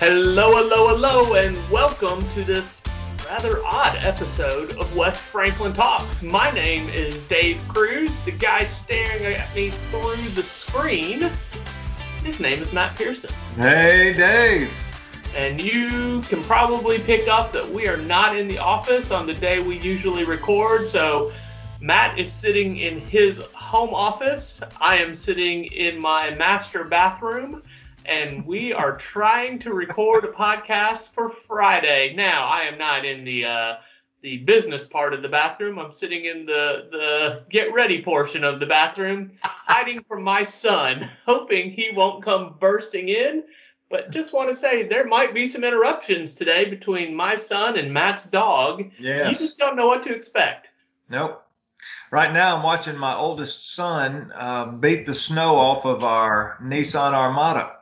Hello, hello, hello, and welcome to this rather odd episode of West Franklin Talks. My name is Dave Kruse. The guy staring at me through the screen, his name is Matt Pearson. Hey, Dave. And you can probably pick up that we are not in the office on the day we usually record. So Matt is sitting in his home office. I am sitting in my master bathroom and we are trying to record a podcast for Friday. Now, I am not in the uh, the business part of the bathroom. I'm sitting in the the get ready portion of the bathroom, hiding from my son, hoping he won't come bursting in. But just want to say there might be some interruptions today between my son and Matt's dog. Yes. You just don't know what to expect. Nope. Right now, I'm watching my oldest son uh, beat the snow off of our Nissan Armada.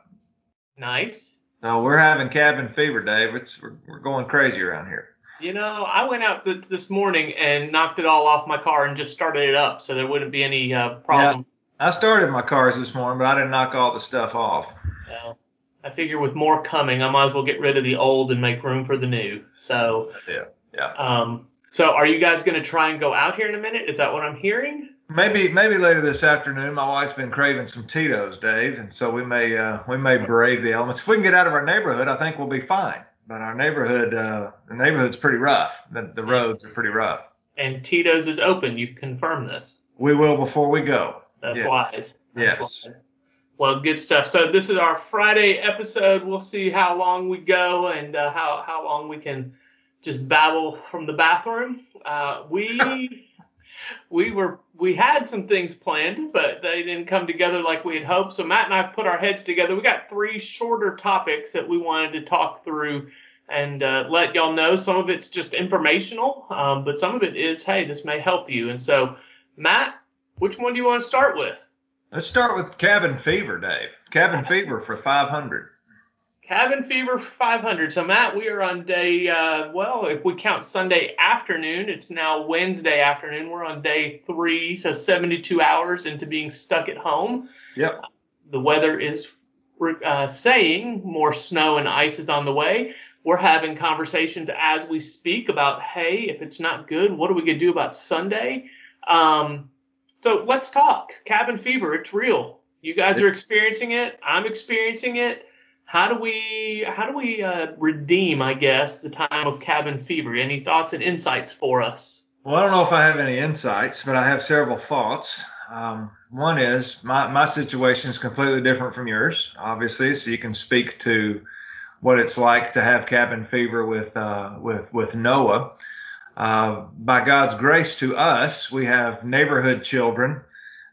Nice. So we're having cabin fever, Dave. It's we're, we're going crazy around here. You know, I went out th- this morning and knocked it all off my car and just started it up so there wouldn't be any uh, problems. I started my cars this morning, but I didn't knock all the stuff off. Well, I figure with more coming, I might as well get rid of the old and make room for the new. So, Yeah. Yeah. um, so are you guys going to try and go out here in a minute? Is that what I'm hearing? Maybe maybe later this afternoon. My wife's been craving some Tito's, Dave, and so we may uh, we may brave the elements. If we can get out of our neighborhood, I think we'll be fine. But our neighborhood uh, the neighborhood's pretty rough. The, the roads are pretty rough. And Tito's is open. You confirm this. We will before we go. That's Yes. wise. That's Yes. wise. Well, good stuff. So this is our Friday episode. We'll see how long we go and uh, how how long we can just babble from the bathroom. Uh, we we were we had some things planned, but they didn't come together like we had hoped. So Matt and I have put our heads together. We got three shorter topics that we wanted to talk through and uh, let y'all know. Some of it's just informational, um, but some of it is, hey, this may help you. And so, Matt, which one do you want to start with? Let's start with cabin fever, Dave. Cabin fever for 500. Cabin Fever 500. So, Matt, we are on day, uh, well, if we count Sunday afternoon, it's now Wednesday afternoon. We're on day three, so 72 hours into being stuck at home. Yep. The weather is uh, saying more snow and ice is on the way. We're having conversations as we speak about, hey, if it's not good, what are we going to do about Sunday? Um, so let's talk. Cabin fever, it's real. You guys are experiencing it. I'm experiencing it. How do we how do we uh, redeem, I guess, the time of cabin fever? Any thoughts and insights for us? Well, I don't know if I have any insights, but I have several thoughts. Um, one is my, my situation is completely different from yours, obviously, so you can speak to what it's like to have cabin fever with uh, with with Noah. Uh, by God's grace to us, we have neighborhood children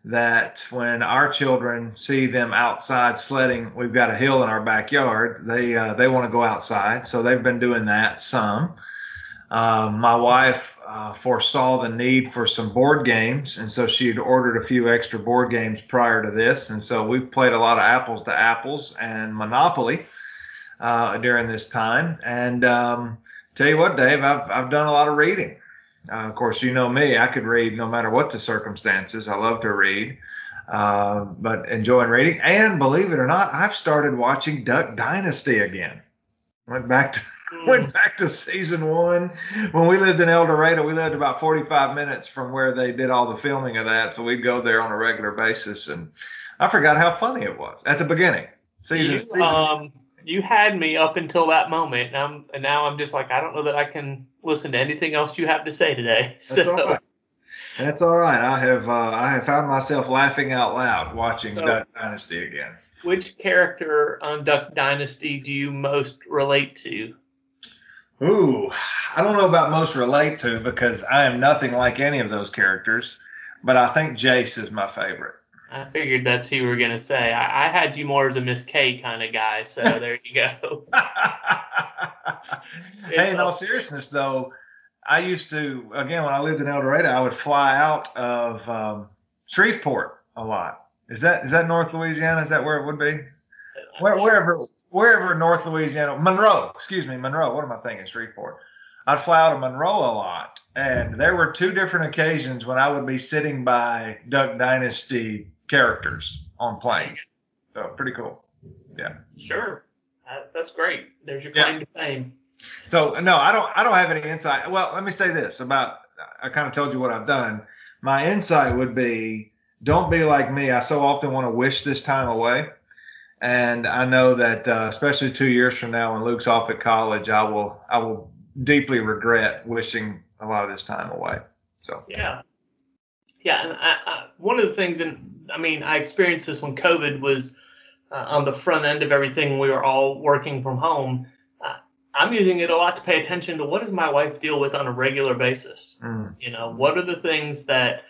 that when our children see them outside sledding, we've got a hill in our backyard. They uh, they want to go outside, so they've been doing that some. Uh, my wife uh, foresaw the need for some board games, and so she had ordered a few extra board games prior to this, and so we've played a lot of apples to apples and Monopoly uh, during this time. And um, tell you what, Dave, I've I've done a lot of reading. Uh, of course, you know me; I could read no matter what the circumstances. I love to read, uh, but enjoying reading. And believe it or not, I've started watching Duck Dynasty again. Went back to went back to season one. When we lived in El Dorado, we lived about 45 minutes from where they did all the filming of that, so we'd go there on a regular basis. And I forgot how funny it was at the beginning. Season, you, season um, you had me up until that moment, and, I'm, and now I'm just like, I don't know that I can listen to anything else you have to say today. That's so, all right. That's all right. I have uh, I have found myself laughing out loud watching So- Duck Dynasty again. which character on Duck Dynasty do you most relate to? Ooh, I don't know about most relate to because I am nothing like any of those characters, but I think Jace is my favorite. I figured that's who you were gonna say. I, I had you more as a Miss Kay kind of guy, so there you go. hey, in all seriousness, though, I used to again when I lived in El Dorado, I would fly out of um, Shreveport a lot. Is that is that North Louisiana? Is that where it would be? Where, wherever wherever North Louisiana, Monroe, excuse me, Monroe. What am I thinking? Shreveport. I'd fly out of Monroe a lot, and there were two different occasions when I would be sitting by Duck Dynasty characters on planes. So pretty cool. Yeah. Sure. Uh, that's great. There's your claim yeah. to fame. So no, I don't. I don't have any insight. Well, let me say this about. I kind of told you what I've done. My insight would be, don't be like me. I so often want to wish this time away, and I know that uh, especially two years from now, when Luke's off at college, I will. I will deeply regret wishing a lot of this time away. So yeah, yeah, and I, I, one of the things, and I mean, I experienced this when COVID was uh, on the front end of everything. We were all working from home. Uh, I'm using it a lot to pay attention to what does my wife deal with on a regular basis. Mm. You know, what are the things that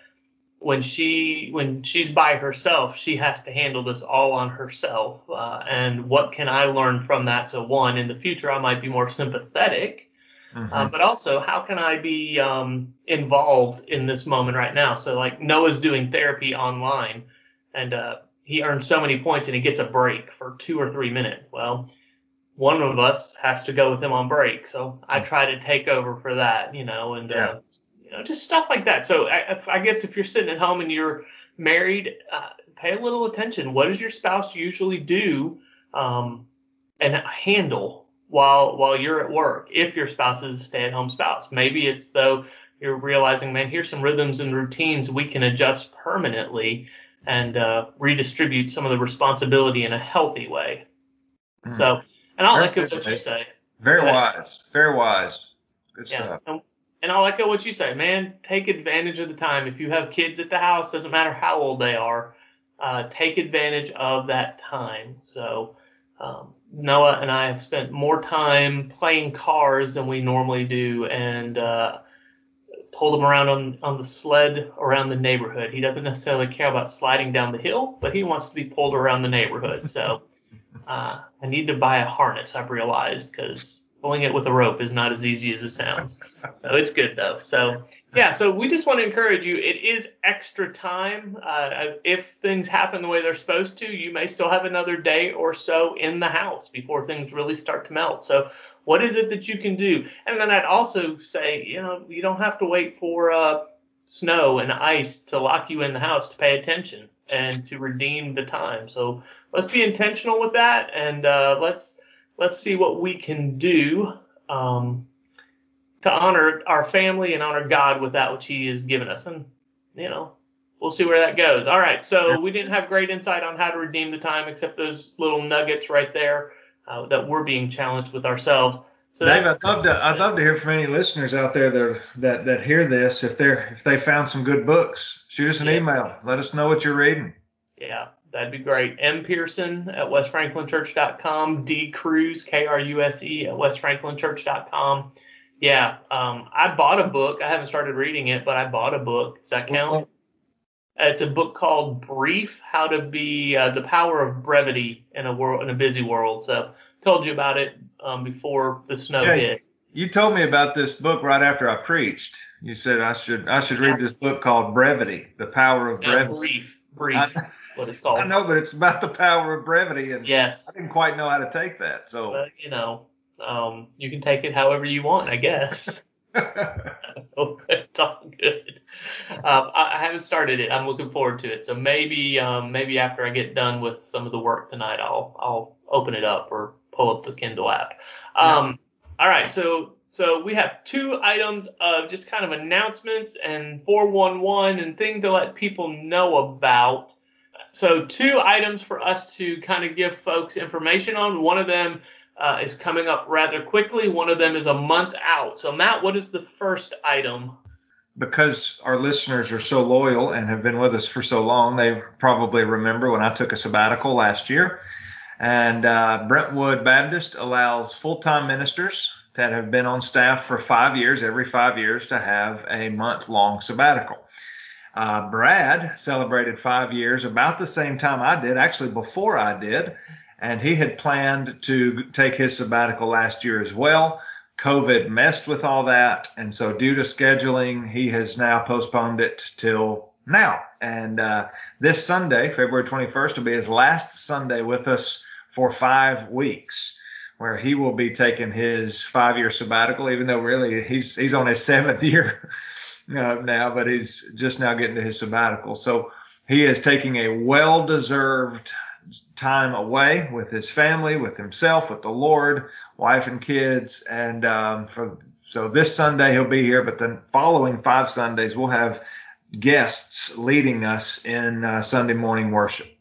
when she when she's by herself, she has to handle this all on herself. Uh, and what can I learn from that? So one, in the future, I might be more sympathetic Mm-hmm. Uh, but also, how can I be um, involved in this moment right now? So, like Noah's doing therapy online, and uh, he earns so many points, and he gets a break for two or three minutes. Well, one of us has to go with him on break, so I try to take over for that, you know, and uh, yeah. uh, you know, just stuff like that. So, I, I, guess if you're sitting at home and you're married, uh, pay a little attention. What does your spouse usually do um, and handle while while you're at work if your spouse is a stay-at-home spouse. Maybe it's though you're realizing, man, here's some rhythms and routines we can adjust permanently and uh, redistribute some of the responsibility in a healthy way. Mm. So, and I'll echo what you say. Very wise. Very wise. Good yeah. stuff. And, and I'll echo what you say, man. Take advantage of the time. If you have kids at the house, doesn't matter how old they are, uh, take advantage of that time. So, um, Noah and I have spent more time playing cars than we normally do, and uh, pulled him around on on the sled around the neighborhood. He doesn't necessarily care about sliding down the hill, but he wants to be pulled around the neighborhood. So uh, I need to buy a harness. I've realized because pulling it with a rope is not as easy as it sounds. So it's good though. So yeah, so we just want to encourage you. It is extra time. Uh, if things happen the way they're supposed to, you may still have another day or so in the house before things really start to melt. So what is it that you can do? And then I'd also say, you know, you don't have to wait for uh, snow and ice to lock you in the house to pay attention and to redeem the time. So let's be intentional with that and uh, let's let's see what we can do. Um, to honor our family and honor God with that which He has given us. And, you know, we'll see where that goes. All right. So we didn't have great insight on how to redeem the time except those little nuggets right there uh, that we're being challenged with ourselves. So Dave, I'd love to I'd love to hear from any listeners out there that that that hear this. If they're if they found some good books, shoot us an yeah. email. Let us know what you're reading. Yeah, that'd be great. M Pearson at westfranklinchurch.com. D Kruse K R U S E at westfranklinchurch.com. Yeah, um, I bought a book. I haven't started reading it, but I bought a book. Does that count? It's a book called Brief: How to Be uh, the Power of Brevity in a World in a Busy World. So told you about it um, before the snow yeah, hit. You told me about this book right after I preached. You said I should I should read this book called Brevity: The Power of Brevity. Yeah, brief, brief. I, what it's called. I know, but it's about the power of brevity, and yes, I didn't quite know how to take that. So, but, you know, um, you can take it however you want, I guess. it's all good. Um, I, I, haven't started it. I'm looking forward to it. So maybe, um, maybe after I get done with some of the work tonight, I'll I'll open it up or pull up the Kindle app. Um, yeah. All right. So so we have two items of just kind of announcements and 411 and things to let people know about. So two items for us to kind of give folks information on. One of them uh, is coming up rather quickly. One of them is a month out. So, Matt, what is the first item? Because our listeners are so loyal and have been with us for so long, they probably remember when I took a sabbatical last year. And uh, Brentwood Baptist allows full time ministers that have been on staff for five years, every five years, to have a month long sabbatical. Uh, Brad celebrated five years about the same time I did, actually before I did and he had planned to take his sabbatical last year as well. COVID messed with all that, and so due to scheduling, he has now postponed it till now. And uh, this Sunday, February 21st, will be his last Sunday with us for five weeks, where he will be taking his five-year sabbatical. Even though really he's he's on his seventh year uh, now, but he's just now getting to his sabbatical. So he is taking a well-deserved time away with his family, with himself, with the Lord, wife and kids, and um, for so this Sunday he'll be here, but the following five Sundays we'll have guests leading us in uh, Sunday morning worship.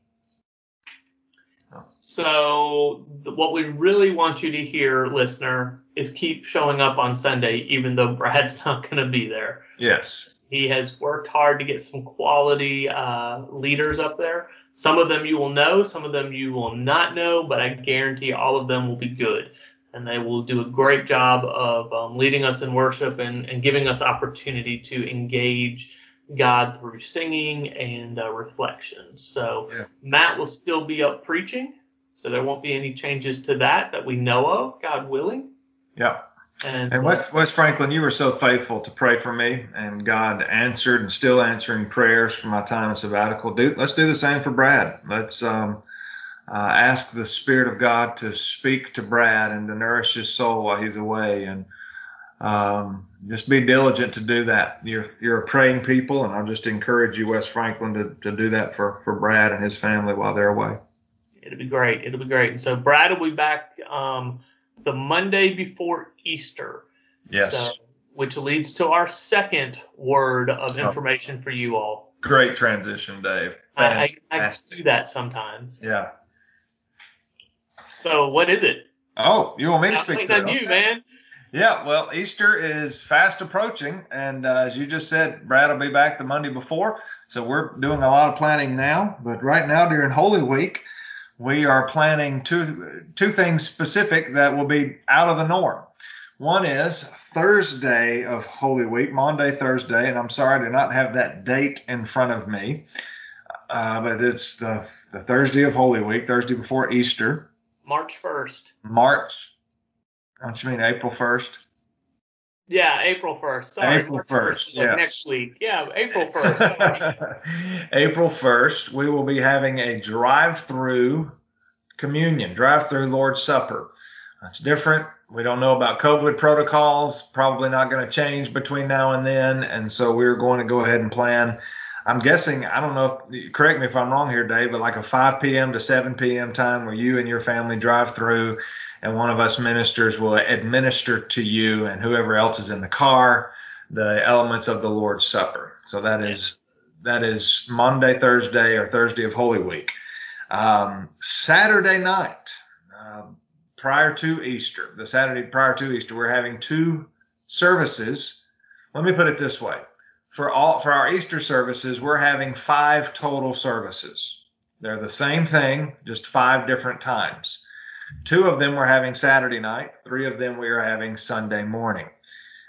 So what we really want you to hear, listener, is keep showing up on Sunday, even though Brad's not going to be there. Yes. He has worked hard to get some quality uh, leaders up there. Some of them you will know, some of them you will not know, but I guarantee all of them will be good. And they will do a great job of um, leading us in worship and, and giving us opportunity to engage God through singing and uh, reflection. So yeah. Matt will still be up preaching, so there won't be any changes to that that we know of, God willing. Yeah. And, and Wes, Wes Franklin, you were so faithful to pray for me, and God answered and still answering prayers for my time in sabbatical. Do, let's do the same for Brad. Let's um, uh, ask the Spirit of God to speak to Brad and to nourish his soul while he's away, and um, just be diligent to do that. You're you're a praying people, and I'll just encourage you, Wes Franklin, to, to do that for for Brad and his family while they're away. It'll be great. It'll be great. And so Brad will be back. Um, the Monday before Easter. Yes. So, which leads to our second word of oh. information oh. for you all. Great transition, Dave. I, I, I, do that sometimes. Yeah. So what is it? Oh, you want me to speak to you, man. Yeah, well, Easter is fast approaching, and uh, as you just said, Brad will be back the Monday before, so we're doing a lot of planning now. But right now, during Holy Week, we are planning two two things specific that will be out of the norm. One is Thursday of Holy Week, Monday, Thursday, and I'm sorry I do not have that date in front of me, uh, but it's the, the Thursday of Holy Week, Thursday before Easter. March 1st. March. Don't you mean April 1st? Yeah, April 1st. Sorry. April 1st. Yes. Like next week. Yeah, April 1st. April 1st, we will be having a drive through communion, drive through Lord's Supper. That's different. We don't know about COVID protocols, probably not going to change between now and then. And so we're going to go ahead and plan. I'm guessing, I don't know, if, correct me if I'm wrong here, Dave, but like a 5 p.m. to 7 p.m. time where you and your family drive through and one of us ministers will administer to you and whoever else is in the car the elements of the Lord's Supper. So that is that is Monday, Thursday, or Thursday of Holy Week. Um, Saturday night, uh, prior to Easter, the Saturday prior to Easter, we're having two services. Let me put it this way: for all for our Easter services, we're having five total services. They're the same thing, just five different times. Two of them we're having Saturday night. Three of them we are having Sunday morning.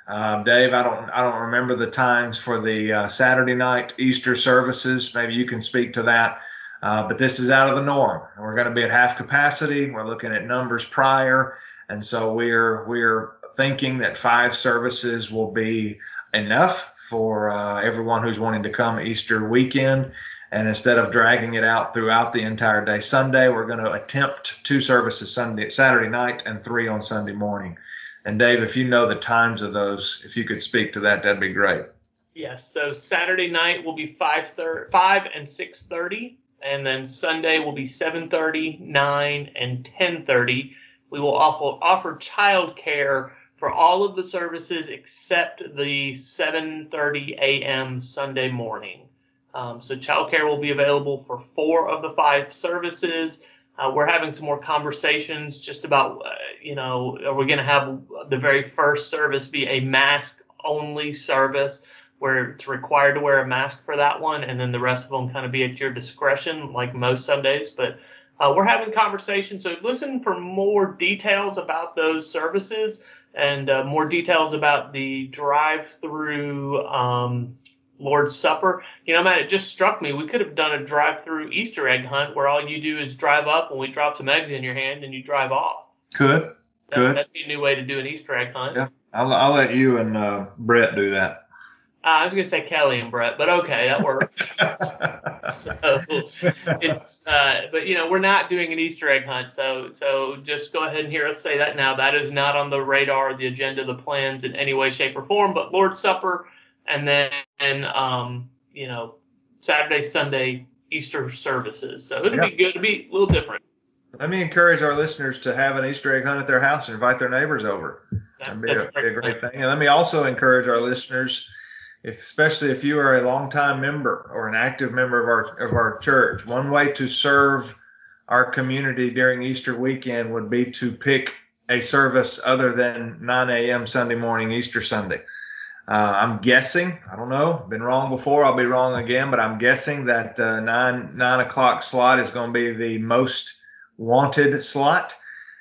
Um, Dave, I don't I don't remember the times for the uh, Saturday night Easter services. Maybe you can speak to that. Uh, but this is out of the norm. We're going to be at half capacity. We're looking at numbers prior, and so we're we're thinking that five services will be enough for uh, everyone who's wanting to come Easter weekend. And instead of dragging it out throughout the entire day Sunday, we're going to attempt two services Sunday, Saturday night and three on Sunday morning. And Dave, if you know the times of those, if you could speak to that, that'd be great. Yes. So Saturday night will be 5, 5 and 6:30, and then Sunday will be 7:30, 9, and 10:30. We will offer offer childcare for all of the services except the 7:30 a.m. Sunday morning. Um, so childcare will be available for four of the five services. Uh, we're having some more conversations just about, uh, you know, are we going to have the very first service be a mask only service where it's required to wear a mask for that one, and then the rest of them kind of be at your discretion, like most Sundays. But uh, we're having conversations, so listen for more details about those services and uh, more details about the drive-through um, Lord's Supper. You know, man, it just struck me. We could have done a drive-through Easter egg hunt where all you do is drive up and we drop some eggs in your hand and you drive off. Could. That, Could. That'd be a new way to do an Easter egg hunt. Yeah. I'll, I'll let you and uh, Brett do that. Uh, I was gonna say Kelly and Brett, but okay, that works. so it's, uh, but you know, we're not doing an Easter egg hunt, so so just go ahead and hear us say that now. That is not on the radar, the agenda, the plans in any way, shape, or form. But Lord's Supper and then um, you know Saturday, Sunday Easter services. So it'll yep. be good. It'll be a little different. Let me encourage our listeners to have an Easter egg hunt at their house and invite their neighbors over. That'd be, a, be a great thing. And let me also encourage our listeners, especially if you are a longtime member or an active member of our of our church, one way to serve our community during Easter weekend would be to pick a service other than 9 a.m. Sunday morning, Easter Sunday. Uh, I'm guessing, I don't know, been wrong before, I'll be wrong again, but I'm guessing that uh, nine nine o'clock slot is going to be the most wanted slot.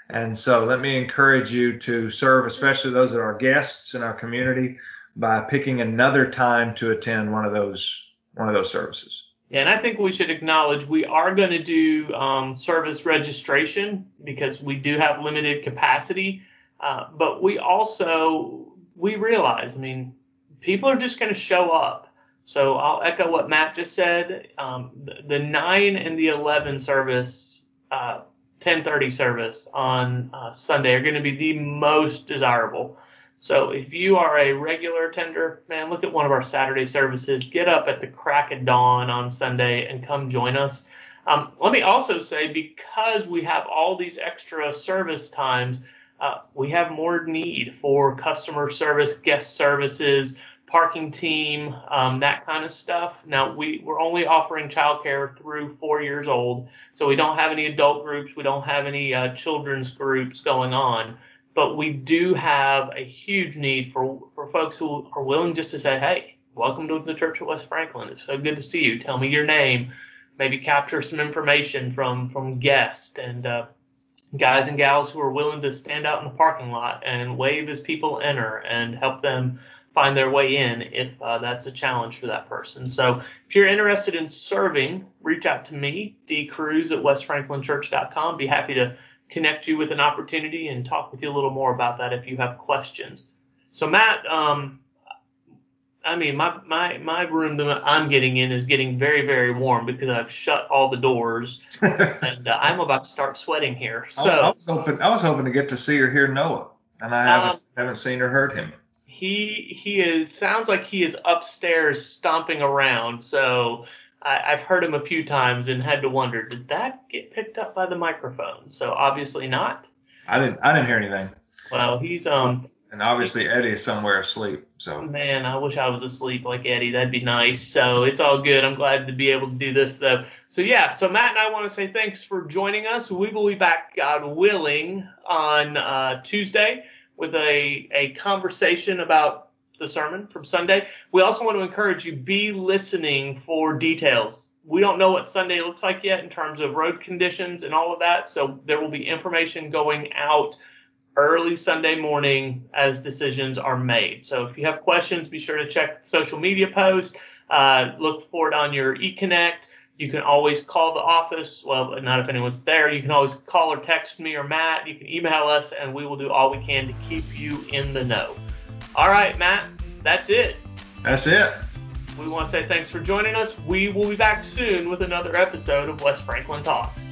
And so let me encourage you to serve, especially those that are guests in our community, by picking another time to attend one of those one of those services. Yeah, and I think we should acknowledge we are going to do um, service registration because we do have limited capacity. Uh, but we also we realize, I mean, people are just going to show up. So I'll echo what Matt just said. Um, the, the, 9 and the 11 service, uh, 10:30 service on uh, Sunday are going to be the most desirable. So if you are a regular attender, man, look at one of our Saturday services. Get up at the crack of dawn on Sunday and come join us. Um, let me also say, because we have all these extra service times, uh, we have more need for customer service, guest services, parking team, um, that kind of stuff. Now we we're only offering childcare through four years old, so we don't have any adult groups, we don't have any uh, children's groups going on but we do have a huge need for for folks who are willing just to say, hey, welcome to the Church of West Franklin. It's so good to see you. Tell me your name. Maybe capture some information from from guests and uh, guys and gals who are willing to stand out in the parking lot and wave as people enter and help them find their way in if uh, that's a challenge for that person. So if you're interested in serving, reach out to me, dkruse at westfranklinchurch.com. Be happy to connect you with an opportunity and talk with you a little more about that if you have questions. So Matt, um, I mean, my, my, my room that I'm getting in is getting very, very warm because I've shut all the doors and uh, I'm about to start sweating here. So I, I, was hoping, I was hoping to get to see or hear Noah and I haven't, um, haven't seen or heard him. He, he is, sounds like he is upstairs stomping around. So, I, have heard him a few times and had to wonder, did that get picked up by the microphone? So obviously not. I didn't. I didn't hear anything. Well, he's um. And obviously Eddie is somewhere asleep. So. Man, I wish I was asleep like Eddie. That'd be nice. So it's all good. I'm glad to be able to do this though. So yeah. So Matt and I want to say thanks for joining us. We will be back, God willing, on uh, Tuesday with a a conversation about the sermon from Sunday. We also want to encourage you be listening for details. We don't know what Sunday looks like yet in terms of road conditions and all of that, so there will be information going out early Sunday morning as decisions are made. So if you have questions, be sure to check social media posts. Uh, look for it on your eConnect. You can always call the office. Well, not if anyone's there. You can always call or text me or Matt. You can email us, and we will do all we can to keep you in the know. All right, Matt, that's it. That's it. We want to say thanks for joining us. We will be back soon with another episode of West Franklin Talks.